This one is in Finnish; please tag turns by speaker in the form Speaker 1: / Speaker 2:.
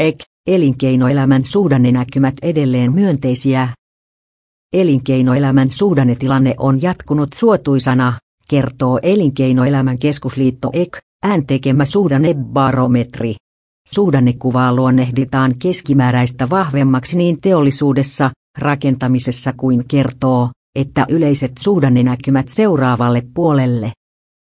Speaker 1: EK, elinkeinoelämän suhdannenäkymät edelleen myönteisiä. Elinkeinoelämän suhdannetilanne on jatkunut suotuisana, kertoo Elinkeinoelämän keskusliitto EK, ään tekemä suhdannebarometri. Suhdannekuvaa luonnehditaan keskimääräistä vahvemmaksi niin teollisuudessa, rakentamisessa kuin kertoo, että yleiset suhdannenäkymät seuraavalle puolelle